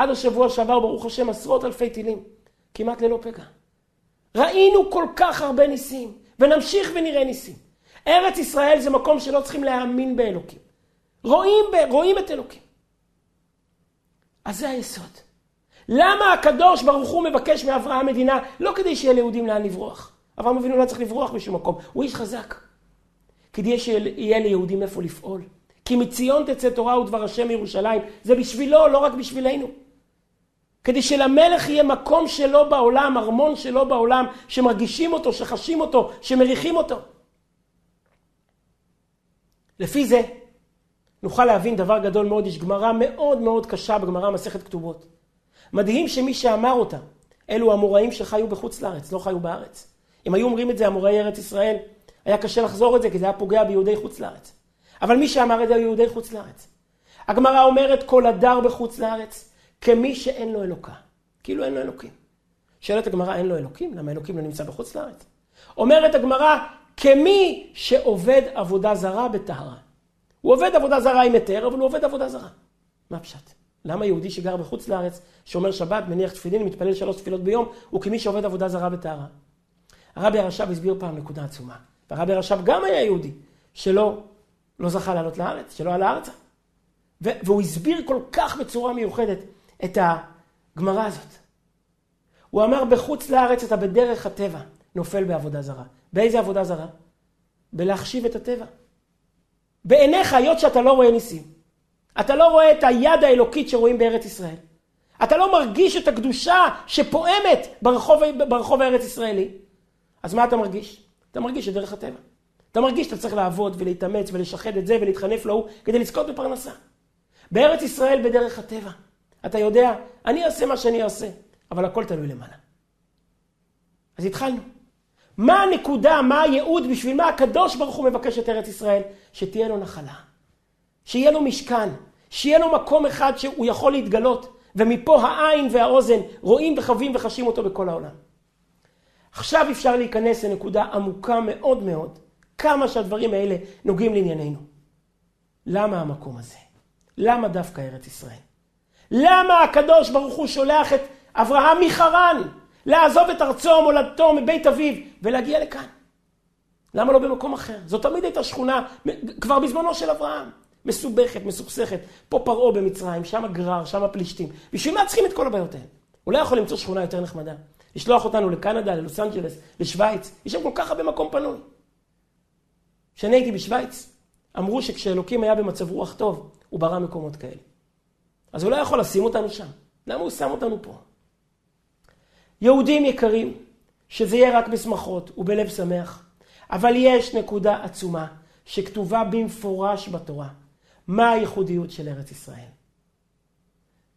עד השבוע שעבר, ברוך השם, עשרות אלפי טילים, כמעט ללא פגע. ראינו כל כך הרבה ניסים, ונמשיך ונראה ניסים. ארץ ישראל זה מקום שלא צריכים להאמין באלוקים. רואים, ב, רואים את אלוקים. אז זה היסוד. למה הקדוש ברוך הוא מבקש מאברהם מדינה? לא כדי שיהיה ליהודים לאן לברוח. אברהם אבינו לא צריך לברוח בשום מקום, הוא איש חזק. כדי שיהיה ליהודים איפה לפעול. כי מציון תצא תורה ודבר השם מירושלים. זה בשבילו, לא רק בשבילנו. כדי שלמלך יהיה מקום שלו בעולם, ארמון שלו בעולם, שמרגישים אותו, שחשים אותו, שמריחים אותו. לפי זה, נוכל להבין דבר גדול מאוד, יש גמרא מאוד מאוד קשה בגמרא מסכת כתובות. מדהים שמי שאמר אותה, אלו המוראים שחיו בחוץ לארץ, לא חיו בארץ. אם היו אומרים את זה המוראי ארץ ישראל, היה קשה לחזור את זה, כי זה היה פוגע ביהודי חוץ לארץ. אבל מי שאמר את זה היו יהודי חוץ לארץ. הגמרא אומרת כל הדר בחוץ לארץ כמי שאין לו אלוקה. כאילו אין לו אלוקים. שואלת הגמרא, אין לו אלוקים? למה אלוקים לא נמצא בחוץ לארץ? אומרת הגמרא, כמי שעובד עבודה זרה בטהרה. הוא עובד עבודה זרה עם היתר, אבל הוא עובד עבודה זרה. מה פשט? למה יהודי שגר בחוץ לארץ, שומר שבת, מניח תפילין, מתפלל שלוש תפילות ביום, הוא כמי שעובד עבודה זרה בטהרה? הרבי הרש"ב הסביר פעם נקודה עצומה. והרבי הרש"ב גם היה יהודי, שלא לא זכה לעלות לארץ, שלא עלה ארצה. והוא הסביר כל כך בצורה מיוחדת את הגמרא הזאת. הוא אמר, בחוץ לארץ אתה בדרך הטבע נופל בעבודה זרה. באיזה עבודה זרה? בלהחשיב את הטבע. בעיניך, היות שאתה לא רואה ניסים, אתה לא רואה את היד האלוקית שרואים בארץ ישראל. אתה לא מרגיש את הקדושה שפועמת ברחוב, ברחוב הארץ ישראלי. אז מה אתה מרגיש? אתה מרגיש את דרך הטבע. אתה מרגיש שאתה צריך לעבוד ולהתאמץ ולשחד את זה ולהתחנף להוא כדי לזכות בפרנסה. בארץ ישראל בדרך הטבע. אתה יודע, אני אעשה מה שאני אעשה, אבל הכל תלוי למעלה. אז התחלנו. מה הנקודה, מה הייעוד, בשביל מה הקדוש ברוך הוא מבקש את ארץ ישראל? שתהיה לו נחלה. שיהיה לו משכן. שיהיה לו מקום אחד שהוא יכול להתגלות. ומפה העין והאוזן רואים וחווים וחשים אותו בכל העולם. עכשיו אפשר להיכנס לנקודה עמוקה מאוד מאוד, כמה שהדברים האלה נוגעים לענייננו. למה המקום הזה? למה דווקא ארץ ישראל? למה הקדוש ברוך הוא שולח את אברהם מחרן לעזוב את ארצו, מולדתו, מבית אביו, ולהגיע לכאן? למה לא במקום אחר? זו תמיד הייתה שכונה, כבר בזמנו של אברהם. מסובכת, מסוכסכת. פה פרעה במצרים, שם גרר, שם פלישתים. בשביל מה צריכים את כל הבעיות האלה? הוא לא יכול למצוא שכונה יותר נחמדה. לשלוח אותנו לקנדה, ללוס אנג'לס, לשוויץ. יש שם כל כך הרבה מקום פנוי. כשאני הייתי בשוויץ, אמרו שכשאלוקים היה במצב רוח טוב, הוא ברא מקומות כאלה. אז הוא לא יכול לשים אותנו שם. למה הוא שם אותנו פה? יהודים יקרים, שזה יהיה רק בשמחות ובלב שמח, אבל יש נקודה עצומה שכתובה במפורש בתורה. מה הייחודיות של ארץ ישראל?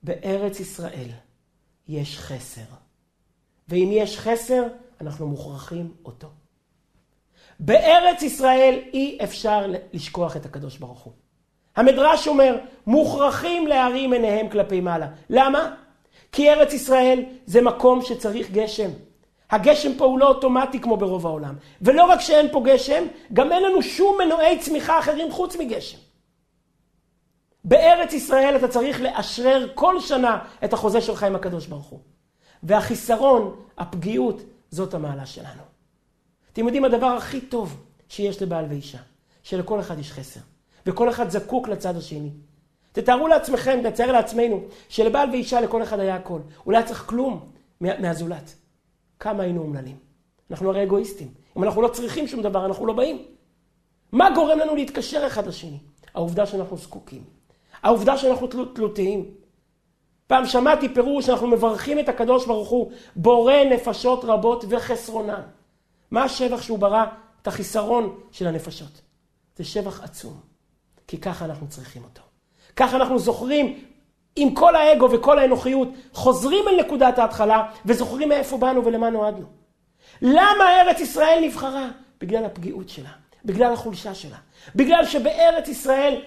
בארץ ישראל יש חסר. ואם יש חסר, אנחנו מוכרחים אותו. בארץ ישראל אי אפשר לשכוח את הקדוש ברוך הוא. המדרש אומר, מוכרחים להרים עיניהם כלפי מעלה. למה? כי ארץ ישראל זה מקום שצריך גשם. הגשם פה הוא לא אוטומטי כמו ברוב העולם. ולא רק שאין פה גשם, גם אין לנו שום מנועי צמיחה אחרים חוץ מגשם. בארץ ישראל אתה צריך לאשרר כל שנה את החוזה שלך עם הקדוש ברוך הוא. והחיסרון, הפגיעות, זאת המעלה שלנו. אתם יודעים, הדבר הכי טוב שיש לבעל ואישה, שלכל אחד יש חסר, וכל אחד זקוק לצד השני. תתארו לעצמכם, נצייר לעצמנו, שלבעל ואישה לכל אחד היה הכל. הוא לא היה צריך כלום מהזולת. כמה היינו אומללים. אנחנו הרי אגואיסטים. אם אנחנו לא צריכים שום דבר, אנחנו לא באים. מה גורם לנו להתקשר אחד לשני? העובדה שאנחנו זקוקים. העובדה שאנחנו תלותיים. פעם שמעתי פירוש שאנחנו מברכים את הקדוש ברוך הוא, בורא נפשות רבות וחסרונן. מה השבח שהוא ברא את החיסרון של הנפשות? זה שבח עצום, כי ככה אנחנו צריכים אותו. ככה אנחנו זוכרים, עם כל האגו וכל האנוכיות, חוזרים אל נקודת ההתחלה וזוכרים מאיפה באנו ולמה נועדנו. למה ארץ ישראל נבחרה? בגלל הפגיעות שלה, בגלל החולשה שלה. בגלל שבארץ ישראל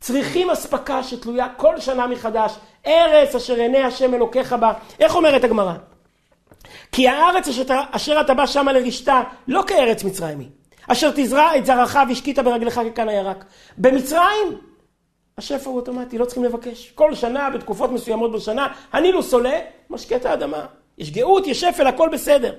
צריכים אספקה שתלויה כל שנה מחדש. ארץ אשר עיני השם אלוקיך בה. איך אומרת הגמרא? כי הארץ אשר, אתה בא שמה לרשתה, לא כארץ מצרימי. אשר תזרע את זרעך והשקית ברגליך ככאן הירק. במצרים, השפע הוא אוטומטי, לא צריכים לבקש. כל שנה, בתקופות מסוימות בשנה, הנילוס עולה, משקה את האדמה. יש גאות, יש שפל, הכל בסדר.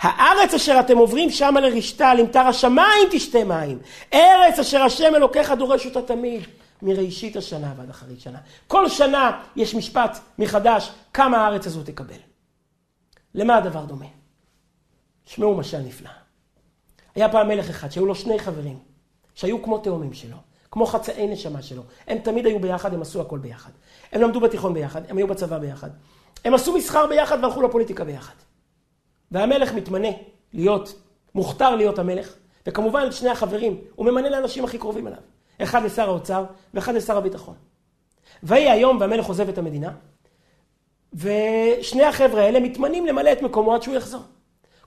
הארץ אשר אתם עוברים שמה לרשתה, למטר השמיים תשתה מים. ארץ אשר השם אלוקיך דורש אותה תמיד. מראשית השנה ועד אחרית שנה. כל שנה יש משפט מחדש, כמה הארץ הזו תקבל. למה הדבר דומה? שמעו משל נפלא. היה פעם מלך אחד שהיו לו שני חברים, שהיו כמו תאומים שלו, כמו חצאי נשמה שלו. הם תמיד היו ביחד, הם עשו הכל ביחד. הם למדו בתיכון ביחד, הם היו בצבא ביחד. הם עשו מסחר ביחד והלכו לפוליטיקה ביחד. והמלך מתמנה להיות, מוכתר להיות המלך, וכמובן את שני החברים, הוא ממנה לאנשים הכי קרובים אליו. אחד לשר האוצר ואחד לשר הביטחון. ויהי היום והמלך עוזב את המדינה, ושני החבר'ה האלה מתמנים למלא את מקומו עד שהוא יחזור.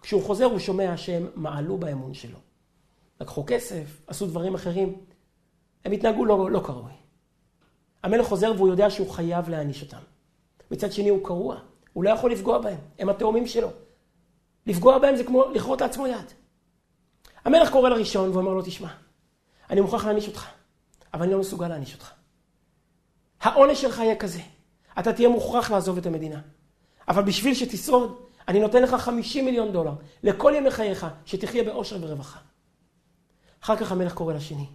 כשהוא חוזר הוא שומע שהם מעלו באמון שלו. לקחו כסף, עשו דברים אחרים. הם התנהגו לא, לא כראוי. המלך חוזר והוא יודע שהוא חייב להעניש אותם. מצד שני הוא קרוע, הוא לא יכול לפגוע בהם, הם התאומים שלו. לפגוע בהם זה כמו לכרות לעצמו יד. המלך קורא לראשון ואומר לו, תשמע, אני מוכרח להעניש אותך, אבל אני לא מסוגל להעניש אותך. העונש שלך יהיה כזה, אתה תהיה מוכרח לעזוב את המדינה. אבל בשביל שתשרוד, אני נותן לך 50 מיליון דולר לכל ימי חייך, שתחיה באושר ורווחה. אחר כך המלך קורא לשני,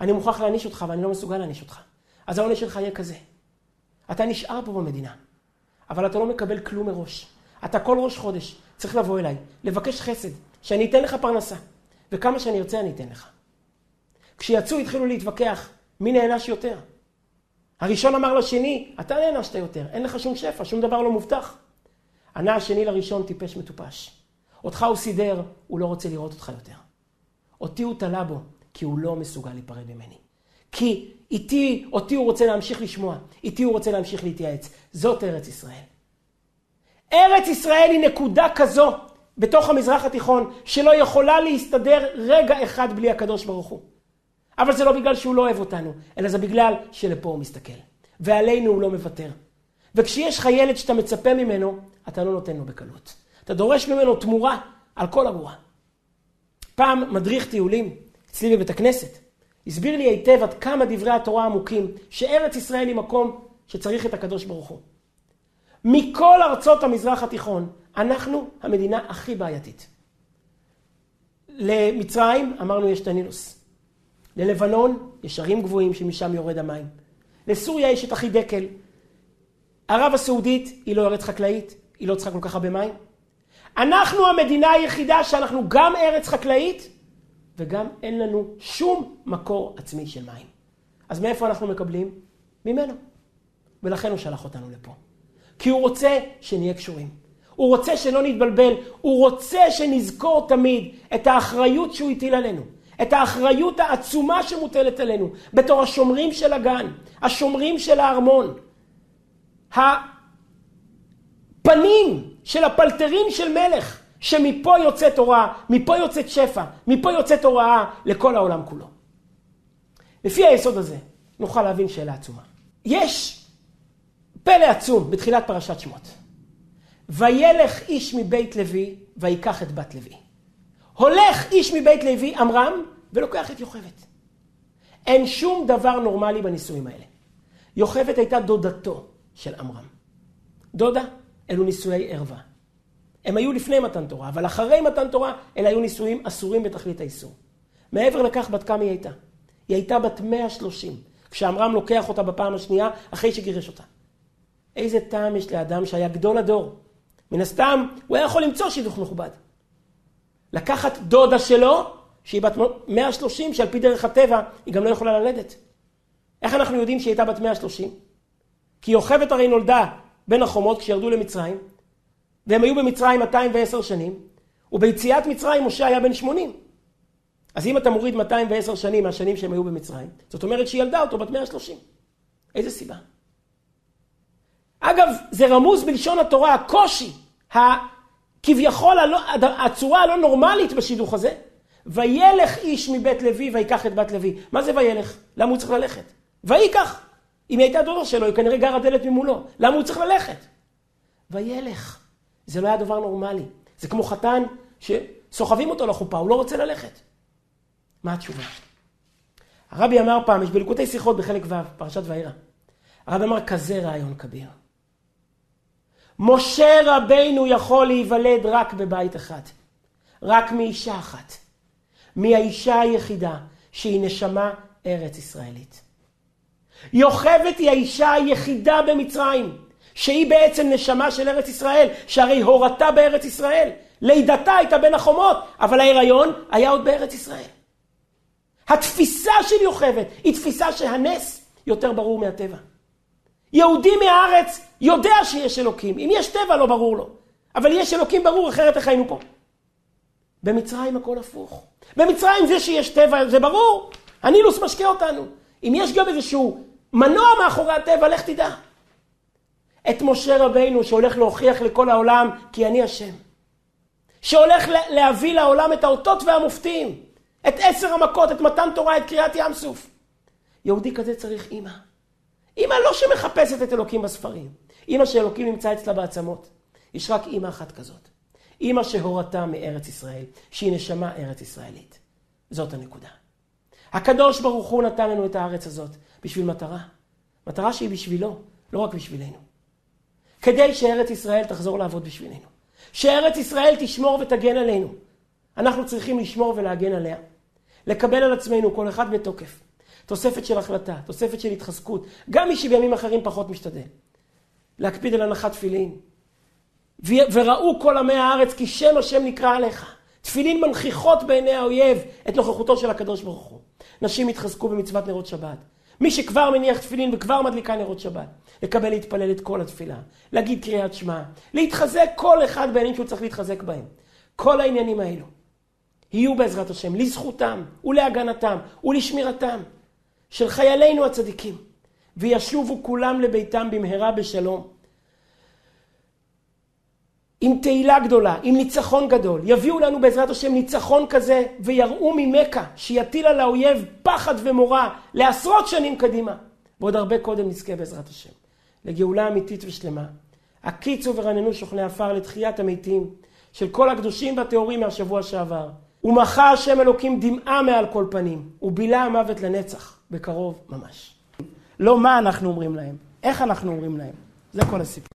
אני מוכרח להעניש אותך, אבל אני לא מסוגל להעניש אותך. אז העונש שלך יהיה כזה. אתה נשאר פה במדינה, אבל אתה לא מקבל כלום מראש. אתה כל ראש חודש צריך לבוא אליי, לבקש חסד, שאני אתן לך פרנסה, וכמה שאני ארצה אני אתן לך. כשיצאו התחילו להתווכח, מי נענש יותר? הראשון אמר לשני, אתה נענשת יותר, אין לך שום שפע, שום דבר לא מובטח. ענה השני לראשון, טיפש מטופש. אותך הוא סידר, הוא לא רוצה לראות אותך יותר. אותי הוא תלה בו, כי הוא לא מסוגל להיפרד ממני. כי איתי, אותי הוא רוצה להמשיך לשמוע, איתי הוא רוצה להמשיך להתייעץ. זאת ארץ ישראל. ארץ ישראל היא נקודה כזו בתוך המזרח התיכון, שלא יכולה להסתדר רגע אחד בלי הקדוש ברוך הוא. אבל זה לא בגלל שהוא לא אוהב אותנו, אלא זה בגלל שלפה הוא מסתכל. ועלינו הוא לא מוותר. וכשיש לך ילד שאתה מצפה ממנו, אתה לא נותן לו בקלות. אתה דורש ממנו תמורה על כל הבועה. פעם מדריך טיולים אצלי בבית הכנסת, הסביר לי היטב עד כמה דברי התורה עמוקים, שארץ ישראל היא מקום שצריך את הקדוש ברוך הוא. מכל ארצות המזרח התיכון, אנחנו המדינה הכי בעייתית. למצרים, אמרנו, יש את הנילוס. ללבנון, יש ערים גבוהים שמשם יורד המים. לסוריה יש את החידקל. ערב הסעודית היא לא ארץ חקלאית, היא לא צריכה כל כך הרבה מים. אנחנו המדינה היחידה שאנחנו גם ארץ חקלאית וגם אין לנו שום מקור עצמי של מים. אז מאיפה אנחנו מקבלים? ממנו. ולכן הוא שלח אותנו לפה. כי הוא רוצה שנהיה קשורים. הוא רוצה שלא נתבלבל, הוא רוצה שנזכור תמיד את האחריות שהוא הטיל עלינו. את האחריות העצומה שמוטלת עלינו, בתור השומרים של הגן, השומרים של הארמון, הפנים של הפלטרים של מלך, שמפה יוצאת תורה, מפה יוצאת שפע, מפה יוצאת הוראה לכל העולם כולו. לפי היסוד הזה, נוכל להבין שאלה עצומה. יש פלא עצום בתחילת פרשת שמות. וילך איש מבית לוי ויקח את בת לוי. הולך איש מבית לוי, עמרם, ולוקח את יוכבת. אין שום דבר נורמלי בנישואים האלה. יוכבת הייתה דודתו של עמרם. דודה, אלו נישואי ערווה. הם היו לפני מתן תורה, אבל אחרי מתן תורה, אלה היו נישואים אסורים בתכלית האיסור. מעבר לכך, בת כמה היא הייתה? היא הייתה בת 130, כשעמרם לוקח אותה בפעם השנייה, אחרי שגירש אותה. איזה טעם יש לאדם שהיה גדול הדור? מן הסתם, הוא היה יכול למצוא שידוך מכובד. לקחת דודה שלו, שהיא בת 130, שעל פי דרך הטבע, היא גם לא יכולה ללדת. איך אנחנו יודעים שהיא הייתה בת 130? כי יוכבת הרי נולדה בין החומות כשירדו למצרים, והם היו במצרים 210 שנים, וביציאת מצרים משה היה בן 80. אז אם אתה מוריד 210 שנים מהשנים שהם היו במצרים, זאת אומרת שהיא ילדה אותו בת 130. איזה סיבה? אגב, זה רמוז בלשון התורה, הקושי, כביכול הצורה הלא נורמלית בשידוך הזה. וילך איש מבית לוי ויקח את בת לוי. מה זה וילך? למה הוא צריך ללכת? ויקח. אם היא הייתה דודה שלו, היא כנראה גרה דלת ממולו. למה הוא צריך ללכת? וילך. זה לא היה דבר נורמלי. זה כמו חתן שסוחבים אותו לחופה, הוא לא רוצה ללכת. מה התשובה? הרבי אמר פעם, יש בליקוטי שיחות בחלק ו', פרשת ואירא. הרבי אמר, כזה רעיון כביר. משה רבינו יכול להיוולד רק בבית אחד. רק מאישה אחת. מהאישה היחידה שהיא נשמה ארץ ישראלית. יוכבד היא האישה היחידה במצרים, שהיא בעצם נשמה של ארץ ישראל, שהרי הורתה בארץ ישראל. לידתה הייתה בין החומות, אבל ההיריון היה עוד בארץ ישראל. התפיסה של יוכבד היא תפיסה שהנס יותר ברור מהטבע. יהודי מהארץ יודע שיש אלוקים. אם יש טבע לא ברור לו. אבל יש אלוקים ברור, אחרת איך היינו פה? במצרים הכל הפוך. במצרים זה שיש טבע זה ברור. הנילוס משקה אותנו. אם יש גם איזשהו מנוע מאחורי הטבע, לך תדע. את משה רבינו שהולך להוכיח לכל העולם כי אני השם. שהולך להביא לעולם את האותות והמופתים. את עשר המכות, את מתן תורה, את קריאת ים סוף. יהודי כזה צריך אימא. אימא לא שמחפשת את אלוקים בספרים. אימא שאלוקים נמצא אצלה בעצמות. יש רק אימא אחת כזאת. אימא שהורתה מארץ ישראל, שהיא נשמה ארץ ישראלית. זאת הנקודה. הקדוש ברוך הוא נתן לנו את הארץ הזאת בשביל מטרה. מטרה שהיא בשבילו, לא רק בשבילנו. כדי שארץ ישראל תחזור לעבוד בשבילנו. שארץ ישראל תשמור ותגן עלינו. אנחנו צריכים לשמור ולהגן עליה. לקבל על עצמנו, כל אחד בתוקף. תוספת של החלטה, תוספת של התחזקות. גם מי שבימים אחרים פחות משתדל. להקפיד על הנחת תפילין. וראו כל עמי הארץ כי שם השם נקרא עליך. תפילין מנכיחות בעיני האויב את נוכחותו של הקדוש ברוך הוא. נשים יתחזקו במצוות נרות שבת. מי שכבר מניח תפילין וכבר מדליקה נרות שבת, לקבל להתפלל את כל התפילה, להגיד קריאת שמע, להתחזק כל אחד בעניינים שהוא צריך להתחזק בהם. כל העניינים האלו יהיו בעזרת השם לזכותם ולהגנתם ולשמירתם של חיילינו הצדיקים, וישובו כולם לביתם במהרה בשלום. עם תהילה גדולה, עם ניצחון גדול. יביאו לנו בעזרת השם ניצחון כזה, ויראו ממכה שיטיל על האויב פחד ומורא לעשרות שנים קדימה. ועוד הרבה קודם נזכה בעזרת השם. לגאולה אמיתית ושלמה. הקיצו ורננו שוכני עפר לתחיית המתים של כל הקדושים והטהורים מהשבוע שעבר. ומחה השם אלוקים דמעה מעל כל פנים, ובילה המוות לנצח, בקרוב ממש. לא מה אנחנו אומרים להם, איך אנחנו אומרים להם. זה כל הסיפור.